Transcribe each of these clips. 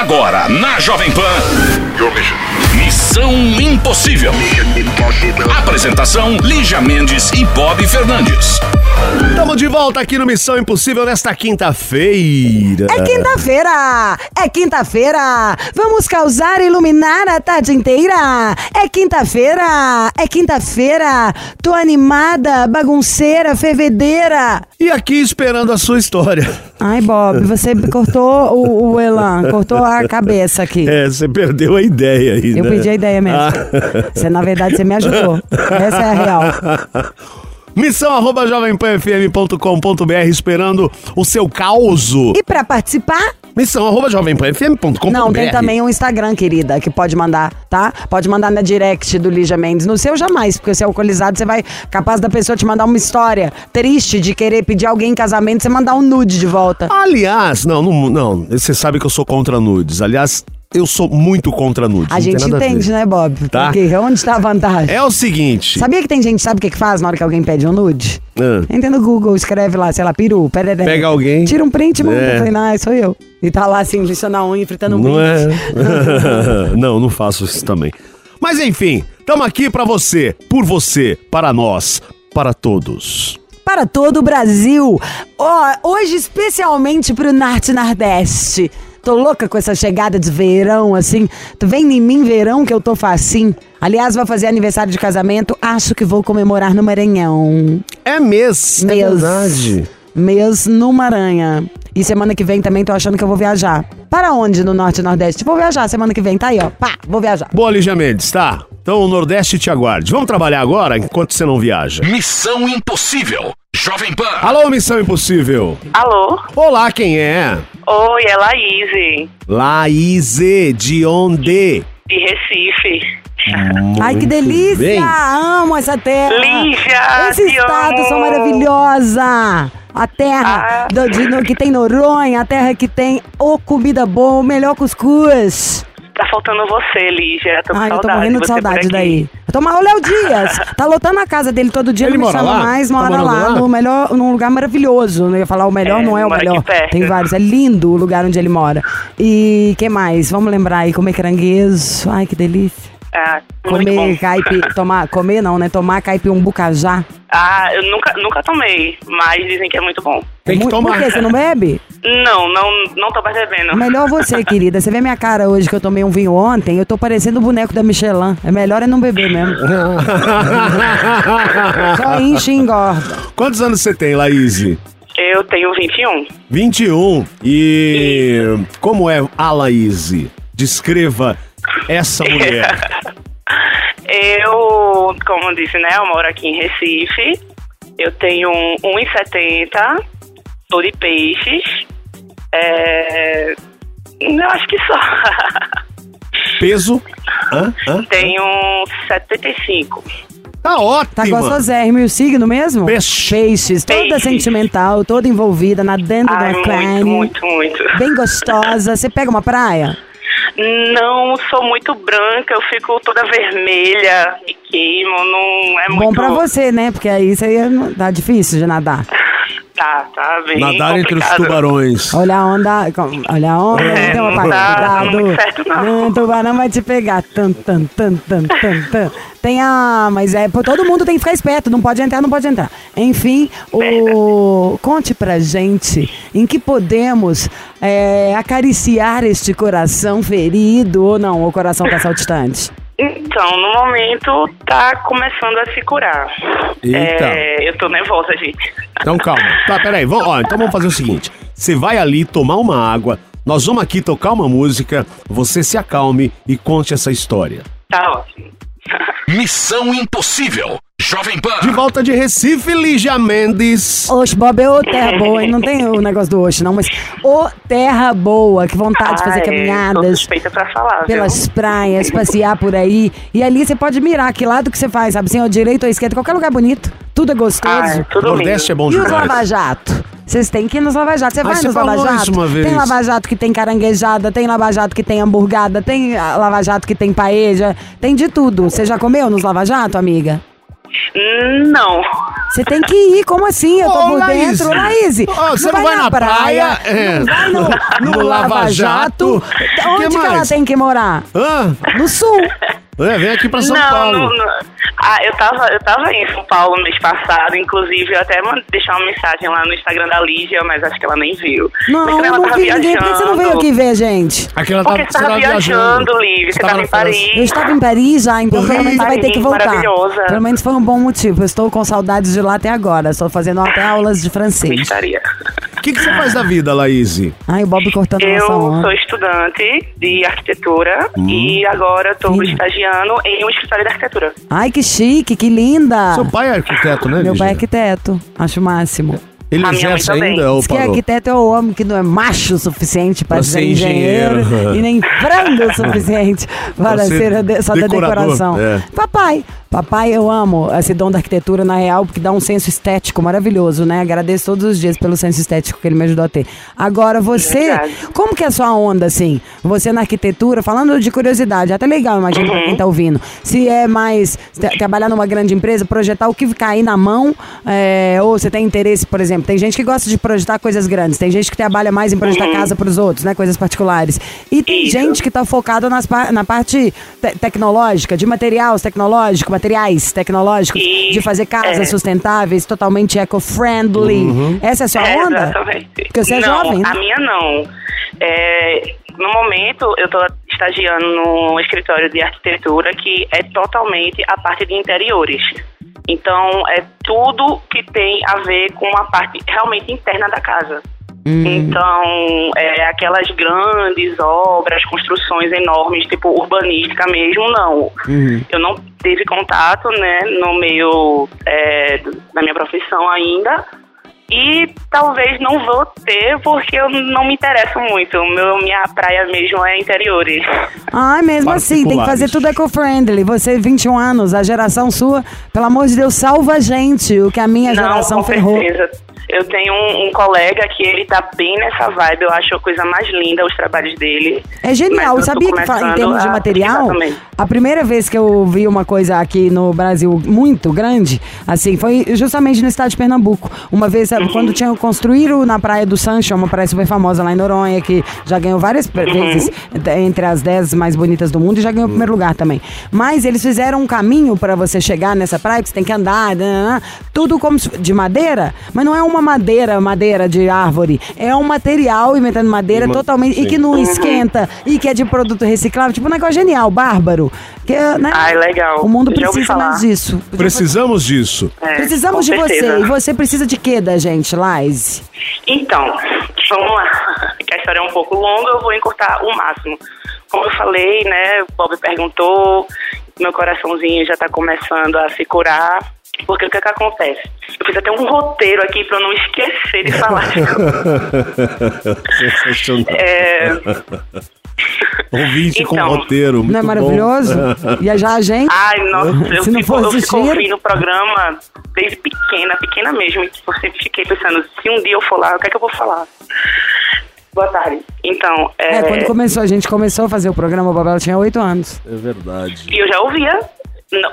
Agora, na Jovem Pan. Missão Impossível. Apresentação: Lígia Mendes e Bob Fernandes. Estamos de volta aqui no Missão Impossível nesta quinta-feira. É quinta-feira! É quinta-feira! Vamos causar e iluminar a tarde inteira! É quinta-feira! É quinta-feira! Tô animada, bagunceira, fervedeira! E aqui esperando a sua história. Ai, Bob, você cortou o, o elan, cortou a cabeça aqui. É, você perdeu a ideia aí, Eu né? pedi a ideia mesmo. Ah. Você, na verdade, você me ajudou. Essa é a real. Missão arroba jovempanfm.com.br esperando o seu causo. E pra participar, Missão arroba jovempanfm.com.br Não, tem também um Instagram, querida, que pode mandar, tá? Pode mandar na direct do Lígia Mendes. No seu, jamais, porque se é alcoolizado, você vai. Capaz da pessoa te mandar uma história triste de querer pedir alguém em casamento, você mandar um nude de volta. Aliás, não, não, não, você sabe que eu sou contra nudes. Aliás, eu sou muito contra nudes. A não tem gente nada a ver. entende, né, Bob? Tá. Porque onde tá a vantagem? É o seguinte. Sabia que tem gente que sabe o que, que faz na hora que alguém pede um nude? Ah. Entra no Google, escreve lá, sei lá, peru, pereré. Pega alguém. Tira um print e manda. É. Eu falei, não, sou eu. E tá lá assim, lixando a unha, fritando um Não print. é? não, não faço isso também. Mas enfim, estamos aqui pra você, por você, para nós, para todos. para todo o Brasil. Ó, hoje especialmente pro Norte e Nordeste. Tô louca com essa chegada de verão, assim. Tu vem em mim verão que eu tô facinho. Aliás, vou fazer aniversário de casamento. Acho que vou comemorar no Maranhão. É mês, é verdade. Mês no Maranhão. E semana que vem também tô achando que eu vou viajar. Para onde no Norte e Nordeste? Vou viajar semana que vem, tá aí, ó. Pá, vou viajar. Boa, Lígia Mendes, tá? Então o Nordeste te aguarde. Vamos trabalhar agora enquanto você não viaja. Missão Impossível. Jovem Pan. Alô, Missão Impossível. Alô? Olá, quem é? Oi, é Laís, Laís, de onde? de Recife. Ai, que Muito delícia! bem. Amo essa terra! Lígia, Esse te estado amo. são maravilhosa! A terra Ah. do- de- que tem Noronha, a terra que tem o comida boa, o melhor cuscuz. Tá faltando você, Lígia. Tô com Ai, eu saudade tô morrendo de saudade daí. Eu tô, o Léo Dias tá lotando a casa dele todo dia, Ele não me chama lá? mais, Tá mora morando lá, lá? no melhor, num lugar maravilhoso. Eu ia falar o melhor, É, não é o melhor. Tem vários, é lindo o lugar onde ele mora. E que mais? Vamos lembrar aí, comer caranguejo. Ai, que delícia. Ah, Comer caipi, tomar, comer não, né? Tomar caipumbucajá. Ah, eu nunca, nunca tomei, mas dizem que é muito bom. Tem que tomar. Por quê? Você não bebe? Não, não, não tô percebendo. Melhor você, querida. Você vê minha cara hoje que eu tomei um vinho ontem, eu tô parecendo o boneco da Michelin. É melhor é não beber mesmo. Só enche e engorda. Quantos anos você tem, Laís? Eu tenho 21. 21. E como é a Laís? Descreva essa mulher. Eu, como disse, né, eu moro aqui em Recife. Eu tenho um 1,70, sou de peixes. É... Eu acho que só. Peso? Hã? Hã? tenho 75. Tá ótimo. Tá gostosérrimo. E o signo mesmo? Peixe. Peixes. Toda Peixes. sentimental, toda envolvida, nadando Ai, no muito, aquário. muito, muito. Bem gostosa. Você pega uma praia? Não sou muito branca, eu fico toda vermelha queimo, não é muito... Bom pra você, né? Porque aí isso aí é- tá difícil de nadar. Tá, tá bem Nadar entre os complicado. tubarões. Olha a onda, olha a onda, É, não tem uma não tá muito certo, não. Hum, tubarão vai te pegar. Tan, tan, tan, tan, tan, tan. Tem a. Mas é. Todo mundo tem que ficar esperto. Não pode entrar, não pode entrar. Enfim, o. Conte pra gente em que podemos é, acariciar este coração ferido ou não, o coração tá saltitante. Então, no momento tá começando a se curar. Eita. É, eu tô nervosa, gente. Então calma. Tá, peraí. Vamos, ó, então vamos fazer o seguinte. Você vai ali tomar uma água. Nós vamos aqui tocar uma música. Você se acalme e conte essa história. Tá ótimo. Missão Impossível. Jovem Pan. De volta de Recife, Lígia Mendes. Oxe, Bob, é ô terra boa, hein? Não tem o negócio do oxe, não, mas ô terra boa, que vontade de fazer Ai, caminhadas. suspeita pra falar, pelas viu? praias, passear por aí. E ali você pode mirar que lado que você faz, sabe? Assim, ao direito ou esquerda, qualquer lugar bonito. Tudo é gostoso. Ai, tudo Nordeste é lindo. bom e os demais. lava-jato? Vocês têm que ir nos lava-jato. Você Ah, vai nos uma vez. Tem lava-jato que tem caranguejada, tem lava-jato que tem hamburgada, tem ah, lava-jato que tem paeja, tem de tudo. Você já comeu nos lava-jato, amiga? Não. Você tem que ir, como assim? Eu tô Ô, por Laís. dentro. Laís, Ô, você não vai na praia, é. não vai no, no No Lava Lava Jato. Jato. Que Onde que ela tem que morar? Hã? No sul. É, vem aqui pra São não, Paulo. não, não. Ah, eu tava, eu tava em São Paulo mês passado, inclusive eu até deixar uma mensagem lá no Instagram da Lígia, mas acho que ela nem viu. Não, ela não tava vi ninguém. Por que você não veio aqui ver, gente? Aquela Porque você tava viajando, Liv, você tava tava em. Paris. Eu estava em Paris já, então pelo menos vai ter que voltar. Maravilhosa. Pelo menos foi um bom motivo. Eu estou com saudades de lá até agora. Estou fazendo até aulas de francês. Estaria. O que, que você faz da vida, Laís? Ai, o Bob cortando Eu nossa onda. sou estudante de arquitetura e agora estou estagiando em um escritório de arquitetura. Ai, que chique, que linda. Seu pai é arquiteto, né, Meu pai é arquiteto. Acho o máximo. Ele A minha mãe exerce também. ainda ou Diz que arquiteto é o homem que não é macho o suficiente para ser ser engenheiro, engenheiro. e nem frango o suficiente para ser ser só da decoração. é. Papai, papai, eu amo esse dom da arquitetura na real, porque dá um senso estético maravilhoso, né? Agradeço todos os dias pelo senso estético que ele me ajudou a ter. Agora, você, como que é a sua onda, assim? Você na arquitetura, falando de curiosidade, até legal, imagino, pra quem tá ouvindo. Se é mais tra- trabalhar numa grande empresa, projetar o que cair na mão, é, ou você tem interesse, por exemplo, tem gente que gosta de projetar coisas grandes, tem gente que trabalha mais em projetar casa pros outros, né? Coisas particulares. E tem Isso. gente que tá focada nas na parte te- tecnológica, de materiais tecnológicos, materiais tecnológicos, Isso, de fazer casas é. sustentáveis, totalmente eco-friendly. Essa é a sua É, onda? Exatamente. Porque você é não, jovem, né? a minha não. É, no momento, eu estou estagiando no escritório de arquitetura que é totalmente a parte de interiores. Então, é tudo que tem a ver com a parte realmente interna da casa. Hum. Então, é, aquelas grandes obras, construções enormes, tipo urbanística mesmo, não. Uhum. Eu não tive contato, né, no meio é, da minha profissão ainda. E talvez não vou ter, porque eu não me interesso muito. O Meu, minha praia mesmo é interiores. Ai, mesmo assim, tem que fazer tudo eco-friendly. Você, 21 anos, a geração sua, pelo amor de Deus, salva a gente, o que a minha não, geração com ferrou. certeza. Eu tenho um, um colega que ele tá bem nessa vibe. Eu acho a coisa mais linda os trabalhos dele. É genial. Sabia que, em termos de material, a primeira vez que eu vi uma coisa aqui no Brasil muito grande, assim, foi justamente no estado de Pernambuco. Uma vez, sabe, Uhum. quando tinham construído na Praia do Sancho, uma praia super famosa lá em Noronha, que já ganhou várias Uhum. vezes eh, entre as 10 mais bonitas do mundo e já ganhou o primeiro lugar também. Mas eles fizeram um caminho para você chegar nessa praia, que você tem que andar, tudo como de madeira, mas não é uma madeira, madeira de árvore, é um material inventando madeira Uma- totalmente e sim. que não esquenta e que é de produto reciclável, tipo um negócio genial, bárbaro. Que, né? Ai, legal. O mundo Já ouvi precisa falar. mais disso. Precisamos disso. É, Precisamos com de certeza. você. E você precisa de quê da gente, Laís? Então, vamos lá. Que a história é um pouco longa, eu vou encurtar o máximo. Como eu falei, né, o Bob perguntou, meu coraçãozinho já tá começando a se curar. Porque o que, que acontece? Eu fiz até um roteiro aqui pra eu não esquecer de falar. Sensacional. É, Ouvinte com Então. roteiro. muito Não é bom. maravilhoso? e já a gente? ai, nossa, eu Se não fico, eu fico ouvindo o programa desde pequena, pequena mesmo. e Eu sempre fiquei pensando, se um dia eu for lá, o que é que eu vou falar? Boa tarde. Então, é, É, quando começou, a gente começou a fazer o programa, o Babel tinha oito anos. É verdade. E eu já ouvia.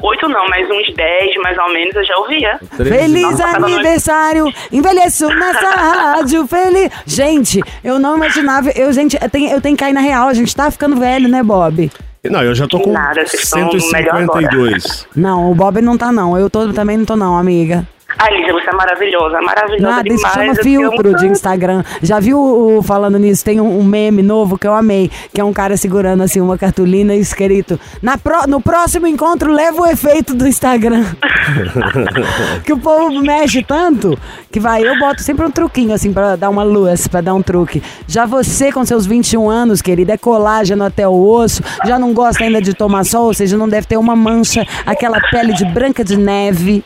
Oito não, mas uns dez mais ou menos eu já ouvia. Feliz Nossa, aniversário! Envelheço nessa rádio, feliz. Gente, eu não imaginava. Eu, gente, eu tenho, eu tenho que cair na real. A gente tá ficando velho, né, Bob? Não, eu já tô com Nada, vocês estão melhor 152. Não, o Bob não tá, não. Eu tô, também não tô, não, amiga. Ai, Lígia, você é maravilhosa, maravilhosa Nada, isso demais. chama eu te filtro de Instagram. Já viu o, falando nisso? Tem um, um meme novo que eu amei, que é um cara segurando assim uma cartolina escrito: Na pró- no próximo encontro leva o efeito do Instagram. que o povo mexe tanto que vai, eu boto sempre um truquinho assim pra dar uma luz, pra dar um truque. Já você com seus 21 anos, querida, é colágeno até o osso, já não gosta ainda de tomar sol, ou seja, não deve ter uma mancha, aquela pele de branca de neve.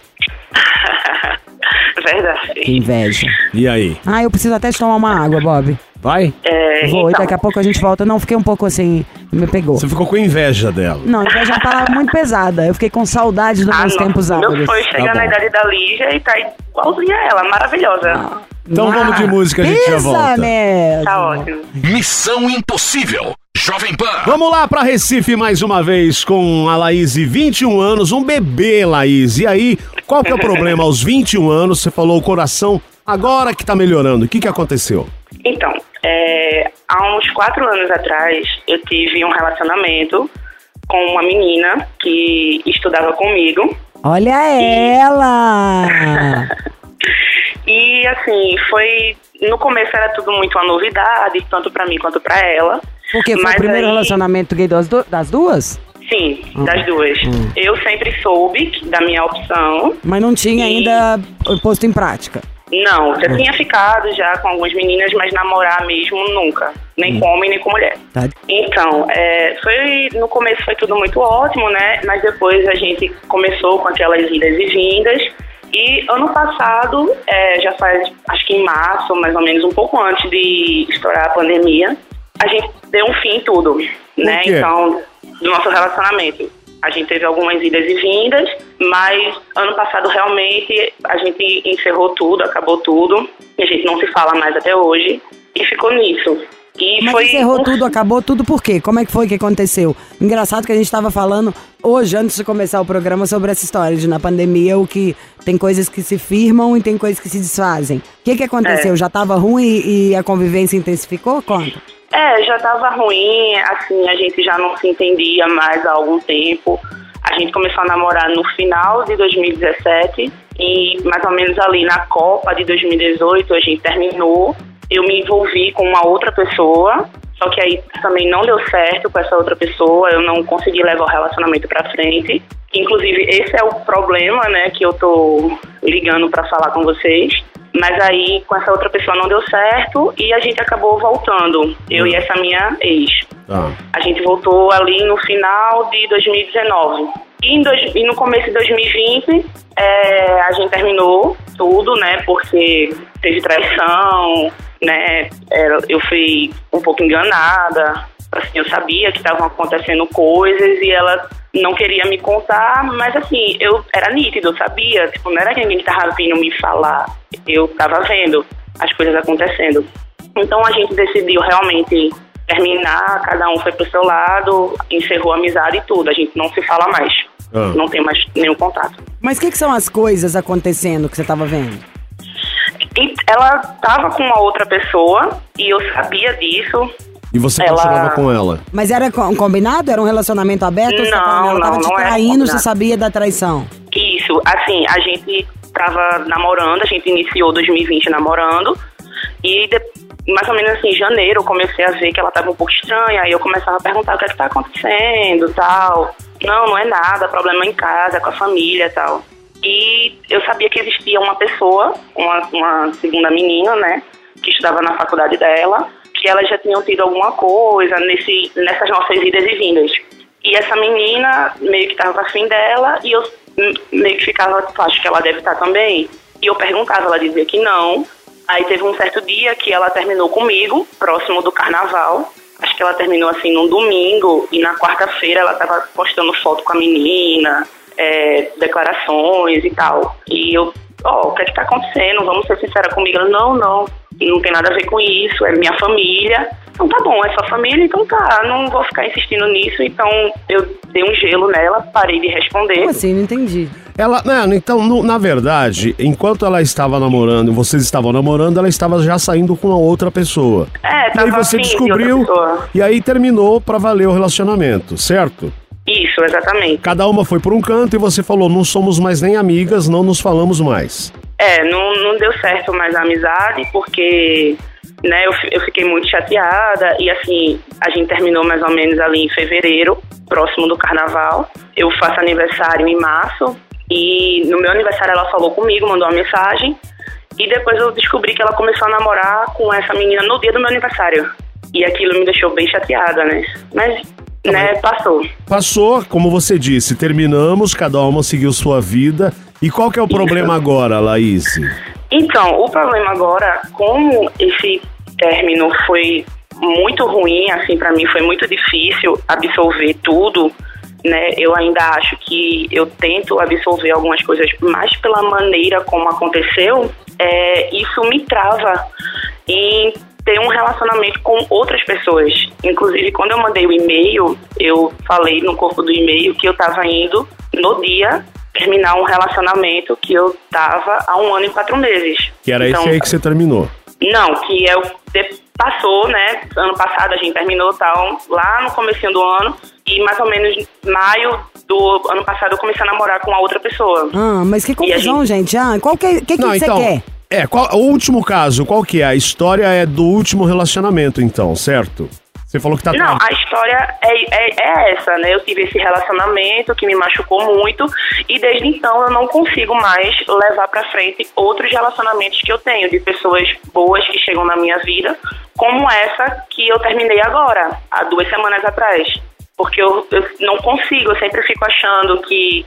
Verdade. Que inveja. E aí? Ah, eu preciso até de tomar uma água, Bob. Vai? É, Vou, e então, daqui a pouco a gente volta. Não, fiquei um pouco assim, me pegou. Você ficou com inveja dela. Não, inveja é uma palavra muito pesada. Eu fiquei com saudade dos ah, meus não. tempos Meu áureos. sonho é chegar Tá na bom. idade da Lígia e tá igualzinha a ela, maravilhosa. Então vamos de música, a gente já volta. mesmo. Tá ótimo. Missão Impossível. Jovem Pan. Vamos lá pra Recife mais uma vez com a Laís, 21 anos, um bebê, Laís. E aí, qual que é o problema? Aos 21 anos, você falou o coração agora que tá melhorando. O que que aconteceu? Então, é, há uns quatro anos atrás, eu tive um relacionamento com uma menina que estudava comigo. Olha ela! E assim, foi. No começo era tudo muito uma novidade, tanto pra mim quanto pra ela. Porque foi Mas o primeiro aí- relacionamento gay das, du- das duas? Sim, das duas. Eu sempre soube da minha opção. Mas não tinha E- ainda posto em prática. Não, já tinha ficado já com algumas meninas, mas namorar mesmo nunca. Nem com homem, nem com mulher. Tá? Então, é, foi no começo foi tudo muito ótimo, né? Mas depois a gente começou com aquelas idas e vindas. E ano passado, é, já faz acho que em março, mais ou menos um pouco antes de estourar a pandemia, a gente deu um fim em tudo, né? quê? Então, do nosso relacionamento. A gente teve algumas idas e vindas, mas ano passado realmente a gente encerrou tudo, acabou tudo. E a gente não se fala mais até hoje. E ficou nisso. E Mas foi encerrou tudo, acabou tudo por quê? Como é que foi que aconteceu? Engraçado que a gente estava falando hoje, antes de começar o programa, sobre essa história de na pandemia o que tem coisas que se firmam e tem coisas que se desfazem. O que que aconteceu? É. Já estava ruim e, e a convivência intensificou? Conta. É, já tava ruim, assim, a gente já não se entendia mais há algum tempo. A gente começou a namorar no final de 2017 e mais ou menos ali na Copa de 2018 a gente terminou. Eu me envolvi com uma outra pessoa, só que aí também não deu certo com essa outra pessoa, eu não consegui levar o relacionamento pra frente. Inclusive, esse é o problema, né, que eu tô ligando pra falar com vocês. Mas aí com essa outra pessoa não deu certo e a gente acabou voltando, eu e essa minha ex. Tá. A gente voltou ali no final de 2019. E, dois- e no começo de 2020, é, a gente terminou tudo, né? Porque teve traição, né? eu fui um pouco enganada. Assim, eu sabia que estavam acontecendo coisas e ela não queria me contar, mas assim, eu era nítido, eu sabia. Tipo, não era que ninguém tava vindo me falar. Eu tava vendo as coisas acontecendo. Então a gente decidiu realmente terminar, cada um foi pro seu lado, encerrou a amizade e tudo. A gente não se fala mais. Ah. Não tem mais nenhum contato. Mas o que, que são as coisas acontecendo que você estava vendo? E ela tava com uma outra pessoa e eu sabia disso. E você Ela- continuava com ela? Mas era com- combinado? Era um relacionamento aberto? Não, tava- ela tava não, te não era traindo, você sabia da traição? Isso, assim, a gente tava namorando, a gente iniciou 2020 namorando e de- mais ou menos assim, em janeiro eu comecei a ver que ela tava um pouco estranha, aí eu começava a perguntar o que é que tá acontecendo tal. Não, não é nada, problema em casa, com a família tal. E eu sabia que existia uma pessoa, uma, uma segunda menina, né, que estudava na faculdade dela, que elas já tinham tido alguma coisa nesse, nessas nossas idas e vindas. E essa menina meio que tava afim dela e eu hum, meio que ficava, "Pô, acho que ela deve estar também. E eu perguntava, ela dizia que não. Aí teve um certo dia que ela terminou comigo, próximo do carnaval. Acho que ela terminou assim num domingo e na quarta-feira ela tava postando foto com a menina, é, declarações e tal. E eu, ó, o que é que tá acontecendo? Vamos ser sincera comigo. Ela, não, não, não tem nada a ver com isso, é minha família. Então tá bom, é sua família, então tá, não vou ficar insistindo nisso. Então eu dei um gelo nela, parei de responder. Como assim? Não entendi. Ela, né, então, no- na verdade, enquanto ela estava namorando, vocês estavam namorando, ela estava já saindo com a outra pessoa. É, E aí tava você descobriu e aí terminou pra valer o relacionamento, certo? Isso, exatamente. Cada uma foi por um canto e você falou, não somos mais nem amigas, não nos falamos mais. É, não, não deu certo mais a amizade, porque né, eu, eu fiquei muito chateada e assim, a gente terminou mais ou menos ali em fevereiro, próximo do carnaval. Eu faço aniversário em março e no meu aniversário ela falou comigo, mandou uma mensagem e depois eu descobri que ela começou a namorar com essa menina no dia do meu aniversário. E aquilo me deixou bem chateada, né? Mas, né, passou. Passou, como você disse, terminamos, cada uma seguiu sua vida. E qual que é o problema agora, Laís? Então, o problema agora, como esse término foi muito ruim, assim, pra mim foi muito difícil absolver tudo, né? Eu ainda acho que eu tento absolver algumas coisas mais pela maneira como aconteceu, é, isso me trava em ter um relacionamento com outras pessoas. Inclusive, quando eu mandei o e-mail, eu falei no corpo do e-mail que eu estava indo no dia terminar um relacionamento que eu tava há um ano e quatro meses. Que era Então, esse aí que você terminou. Não, que é o de- passou, né? Ano passado a gente terminou tal, lá no comecinho do ano. E mais ou menos em maio do ano passado eu comecei a namorar com a outra pessoa. Ah, mas que confusão, gente. Ah, qual que, que, que Não, você então. quer? É, qual, o último caso, qual que é? A história é do último relacionamento, então, certo? Você falou que tá. Não, a história é, é, é essa, né? Eu tive esse relacionamento que me machucou muito e desde então eu não consigo mais levar pra frente outros relacionamentos que eu tenho de pessoas boas que chegam na minha vida, como essa que eu terminei agora, há duas semanas atrás. Porque eu, eu não consigo, eu sempre fico achando que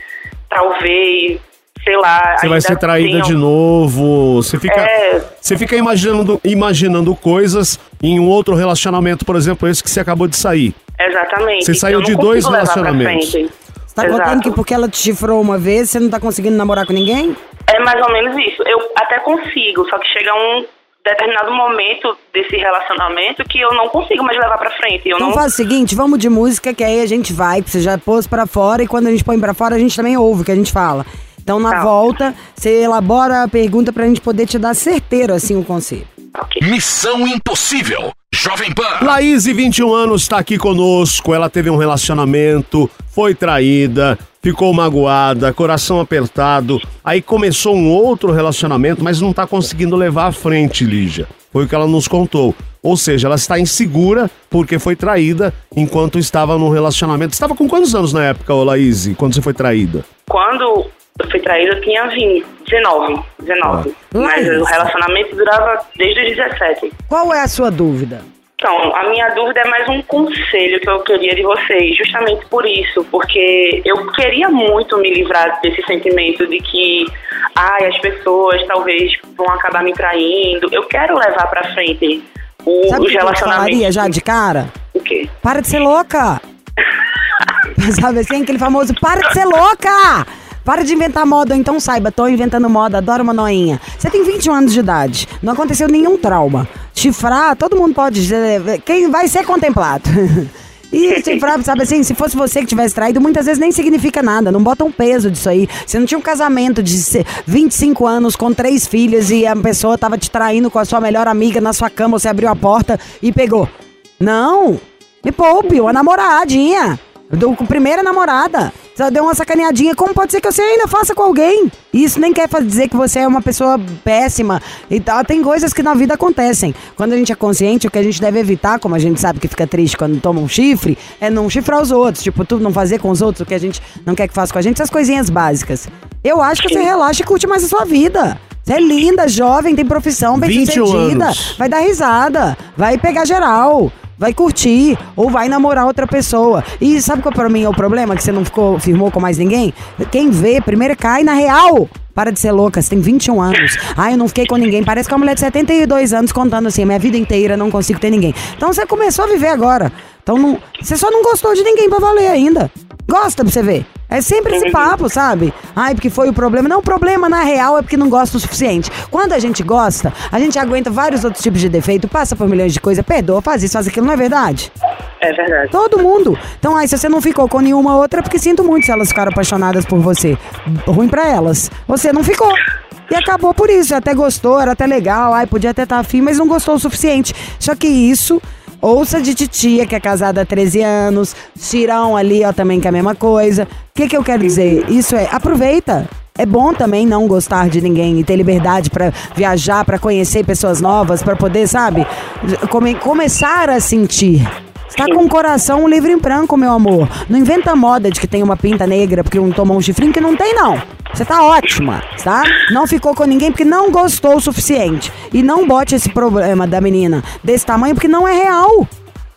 talvez, sei lá. Você vai ser traída tenham- de novo. Você fica, É. você fica imaginando, imaginando coisas em um outro relacionamento, por exemplo, esse que você acabou de sair. Exatamente. Você saiu de dois relacionamentos. Você tá Exato. contando que porque ela te chifrou uma vez, você não tá conseguindo namorar com ninguém? É mais ou menos isso. Eu até consigo, só que chega um determinado momento desse relacionamento que eu não consigo mais levar pra frente. Eu Então não. faz o seguinte, vamos de música, que aí a gente vai, que você já pôs pra fora, e quando a gente põe pra fora, a gente também ouve o que a gente fala. Então, na Tá. volta, você elabora a pergunta pra gente poder te dar certeiro, assim, o conselho. Ok. Missão Impossível. Jovem Pan. Laís, 21 anos, está aqui conosco. Ela teve um relacionamento, foi traída, ficou magoada, coração apertado. Aí começou um outro relacionamento, mas não está conseguindo levar à frente, Lígia. Foi o que ela nos contou. Ou seja, ela está insegura porque foi traída enquanto estava num relacionamento. Você estava com quantos anos na época, ô Laís, quando você foi traída? Quando eu fui traída, eu tinha 20, 19. 19. Ah. Mas o relacionamento durava desde os 17. Qual é a sua dúvida? Então, a minha dúvida é mais um conselho que eu queria de vocês, justamente por isso, porque eu queria muito me livrar desse sentimento de que, ai, as pessoas talvez vão acabar me traindo. Eu quero levar pra frente o, Sabe os que eu relacionamentos. já de cara? O quê? Para de ser louca! Sabe assim, aquele famoso, para de ser louca! Para de inventar moda, então saiba, tô inventando moda, adoro uma noinha. Você tem 21 anos de idade, não aconteceu nenhum trauma. Chifrar, todo mundo pode, dizer, quem vai ser contemplado. E chifrar, sabe assim, se fosse você que tivesse traído, muitas vezes nem significa nada, não bota um peso disso aí. Você não tinha um casamento de se- 25 anos com três filhas e a pessoa tava te traindo com a sua melhor amiga na sua cama, você abriu a porta e pegou. Não, me poupe, uma namoradinha. Do, primeira namorada. Só deu uma sacaneadinha. Como pode ser que você ainda faça com alguém? Isso nem quer dizer que você é uma pessoa péssima e tal. Tem coisas que na vida acontecem. Quando a gente é consciente, o que a gente deve evitar, como a gente sabe que fica triste quando toma um chifre, é não chifrar os outros. Tipo, tu não fazer com os outros o que a gente não quer que faça com a gente. Essas coisinhas básicas. Eu acho que você relaxa e curte mais a sua vida. Você é linda, jovem, tem profissão, bem 21 sucedida. anos. Vai dar risada, vai pegar geral, vai curtir, ou vai namorar outra pessoa. E sabe qual pra mim é o problema? Que você não ficou, firmou com mais ninguém? Quem vê, primeiro cai na real. Para de ser louca, você tem 21 anos. Ah, eu não fiquei com ninguém. Parece que é uma mulher de 72 anos contando assim, minha vida inteira não consigo ter ninguém. Então você começou a viver agora. Então não, você só não gostou de ninguém pra valer ainda. Gosta pra você ver. É sempre esse papo, sabe? Ai, porque foi o problema. Não, o problema na real é porque não gosta o suficiente. Quando a gente gosta, a gente aguenta vários outros tipos de defeito, passa por milhões de coisas, perdoa, faz isso, faz aquilo, não é verdade? É verdade. Todo mundo. Então, aí, se você não ficou com nenhuma outra, é porque sinto muito se elas ficaram apaixonadas por você. Ruim pra elas. Você não ficou. E acabou por isso. Até gostou, era até legal. Ai, podia até estar afim, mas não gostou o suficiente. Só que isso. Ouça de titia, que é casada há 13 anos. Cirão ali, ó, também que é a mesma coisa. O que, que eu quero dizer? Isso é, aproveita. É bom também não gostar de ninguém e ter liberdade pra viajar, pra conhecer pessoas novas, pra poder, sabe, come- começar a sentir. Você tá com o coração livre em branco, meu amor. Não inventa moda de que tem uma pinta negra porque um tomou um chifrinho que não tem, não. Você tá ótima, tá? Não ficou com ninguém porque não gostou o suficiente. E não bote esse problema da menina desse tamanho porque não é real.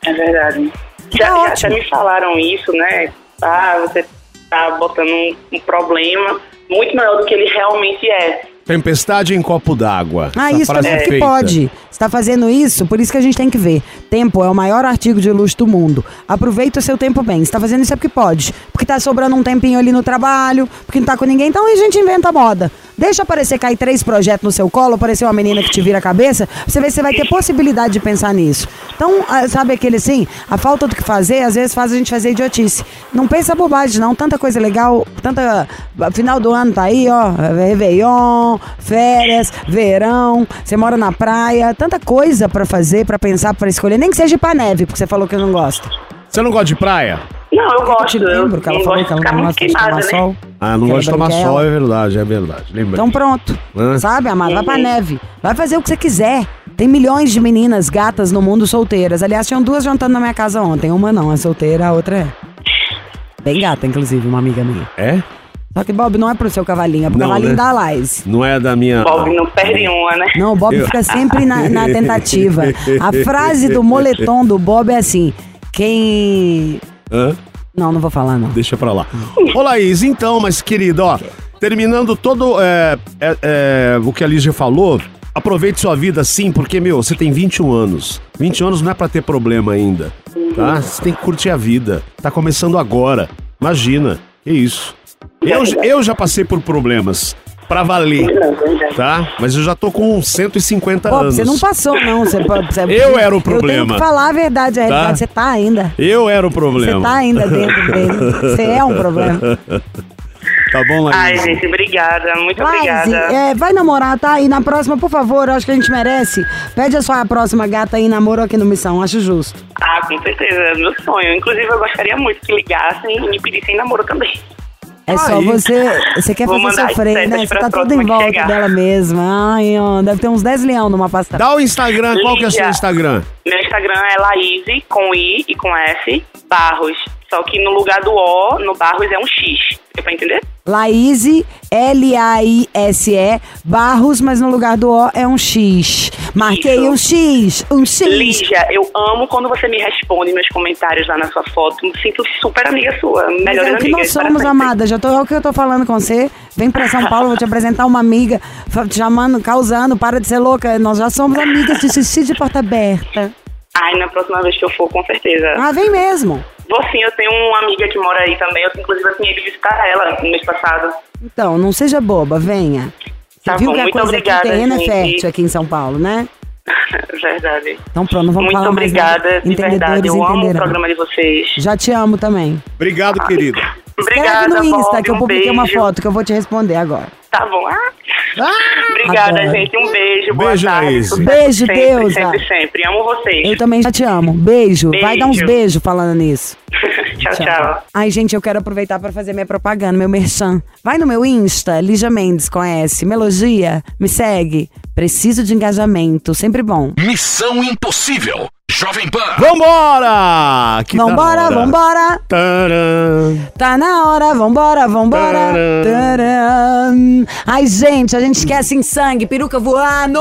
É verdade. Tá Já, já, ótimo. já me falaram isso, né? Ah, você tá botando um, um problema muito maior do que ele realmente é. Tempestade em copo d'água. Ah, Essa isso também é que feita. pode. Você tá fazendo isso, por isso que a gente tem que ver. Tempo é o maior artigo de luxo do mundo. Aproveita o seu tempo bem. Você tá fazendo isso é porque pode. Porque tá sobrando um tempinho ali no trabalho, porque não tá com ninguém, então a gente inventa moda. Deixa aparecer cair três projetos no seu colo, aparecer uma menina que te vira a cabeça, você ver se você vai ter possibilidade de pensar nisso. Então, ah, sabe aquele assim, a falta do que fazer, às vezes faz a gente fazer idiotice. Não pensa bobagem, não. Tanta coisa legal, tanta. Final do ano tá aí, ó. Réveillon, férias, verão, você mora na praia, tanta coisa pra fazer, pra pensar, pra escolher. Nem que seja ir pra neve, porque você falou que não gosta. Você não gosta de praia? Não, eu Eu gosto. te lembro que ela falou que ela não gosta de tomar né? sol. Ah, não Que gosto de tomar sol, é verdade, é verdade. Lembra? Então pronto. Hã? Sabe, amado? Vai pra Uhum. neve. Vai fazer o que você quiser. Tem milhões de meninas gatas no mundo solteiras. Aliás, tinham duas jantando na minha casa ontem. Uma não, é solteira, a outra é. Bem gata, inclusive, uma amiga minha. É? Só que Bob não é pro seu cavalinho, é pro Não, cavalinho né? da Laís. Não é da minha. Bob não perde uma, né? Não, o Bob Eu- fica sempre na, na tentativa. A frase do moletom do Bob é assim: quem. Hã? Não, não vou falar, não. Deixa pra lá. Ô, Laís, então, mas querida, ó, terminando todo é, é, é, o que a Lígia falou, aproveite sua vida sim, porque, meu, você tem 21 anos. 20 anos não é pra ter problema ainda, tá? Você tem que curtir a vida. Tá começando agora. Imagina, que isso. Eu, eu já passei por problemas, pra valer, Não, verdade. tá? Mas eu já tô com 150 Bob, anos. você não passou, não. Você, você, Eu era o Eu tenho problema. que falar a verdade, a Tá? realidade. Você tá ainda. Eu era o Você problema. tá ainda dentro dele. Você é um problema. Tá bom, Laís? Ai, gente, obrigada. Muito Laís, obrigada. é, vai namorar, tá? E na próxima, por favor, eu acho que a gente merece. Pede a sua próxima gata aí namoro aqui no Missão, acho justo. Ah, com certeza. É meu sonho. Inclusive, eu gostaria muito que ligassem e me pedissem namoro também. É só você. Você quer Vou fazer sofrer, né? Você tá tudo em volta dela mesma. Ai, ó, deve ter uns 10 leão numa pasta. Dá o Instagram, qual que é o seu. Instagram? Meu Instagram é Laís, com I e com S, Barros. Só que no lugar do O, no Barros é um X. Deu pra entender? Laís, L-A-I-S-E, Barros, mas no lugar do O é um X. Marquei Isso. um X, um X. Lígia, eu amo quando você me responde meus comentários lá na sua foto. Me sinto super amiga sua. Melhor é amiga. nós para somos, amada. Já tô, é o que eu tô falando com você. Vem pra São Paulo, vou te apresentar uma amiga, te chamando, causando, para de ser louca. Nós já somos amigas de xixi de porta aberta. Ai, na próxima vez que eu for, com certeza. Ah, vem mesmo. Vou sim, eu tenho uma amiga que mora aí também. Eu, inclusive, eu tinha ido visitar ela no mês passado. Então, não seja boba, venha. Você Tá viu bom, que a muito coisa obrigada, aqui terreno é fértil aqui em São Paulo, né? Verdade. Então pronto, não vamos Muito falar mais nada. obrigada, de verdade. Entendedores Eu amo o entenderão. programa de vocês. Já te amo também. Obrigado, querido. Obrigada, Escreve no Insta Bob, que eu um publiquei uma beijo. foto que eu vou te responder agora. Tá bom. Ah. Obrigada, Adoro. gente. Um beijo. Boa Beijo, tarde. Beijo, sempre, Deusa. Sempre, sempre. Amo vocês. Eu também já te amo. Beijo. Vai dar uns Beijo. beijos falando nisso. tchau, tchau. Ai, gente, eu quero aproveitar para fazer minha propaganda, meu merchan. Vai no meu Insta, Lígia Mendes, conhece? Me elogia, me segue. Preciso de engajamento, sempre bom. Missão Impossível. Jovem Pan. Vambora! Que tá vambora, hora. vambora. Tcharam. Tá na hora, vambora, vambora. Taran. Ai, gente, a gente esquece em sangue, peruca voando.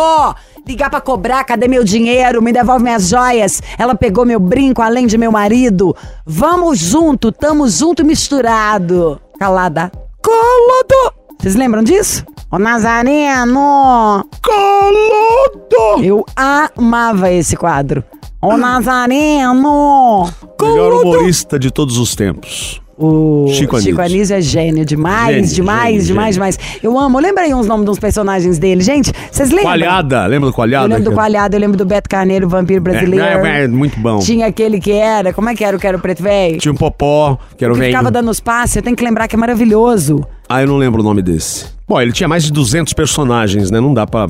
Ligar pra cobrar, cadê meu dinheiro? Me devolve minhas joias. Ela pegou meu brinco, além de meu marido. Vamos junto, tamo junto e misturado. Calada. Calado. Vocês lembram disso? Ô Nazareno! Calado! Eu amava esse quadro. Ô Nazareno! Melhor humorista de todos os tempos. O Chico Chico, Anísio. Anísio é gênio demais, Gênio, demais, gênio, demais, demais. Eu amo. Lembra aí uns nomes dos personagens dele, gente? Vocês lembram? Coalhada, lembra do Coalhada? Eu lembro do Coalhado, eu lembro do Beto Carneiro, vampiro brasileiro. É, é, é, muito bom. Tinha aquele que era, como é que era o que era o preto velho? Tinha um Popó, que era o velho. ficava dando os passes, eu tenho que lembrar que é maravilhoso. Ah, eu não lembro o nome desse. Bom, ele tinha mais de 200 personagens, né? Não dá pra...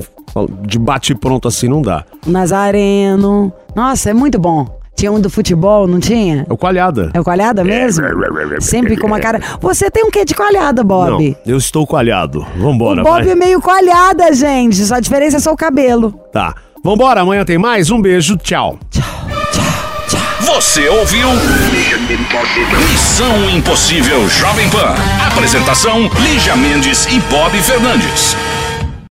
De bate pronto assim, não dá. Nazareno. Nossa, é muito bom. Tinha um do futebol, não tinha? É o Coalhada. É o Coalhada mesmo? Sempre com uma cara. Você tem um quê de coalhada, Bob? Não, eu estou coalhado. Vambora, o Bob vai. é meio coalhada, gente. Só a diferença é só o cabelo. Tá. Vambora, amanhã tem mais. Um beijo, tchau. Você ouviu? Missão Impossível Jovem Pan. Apresentação: Lígia Mendes e Bob Fernandes.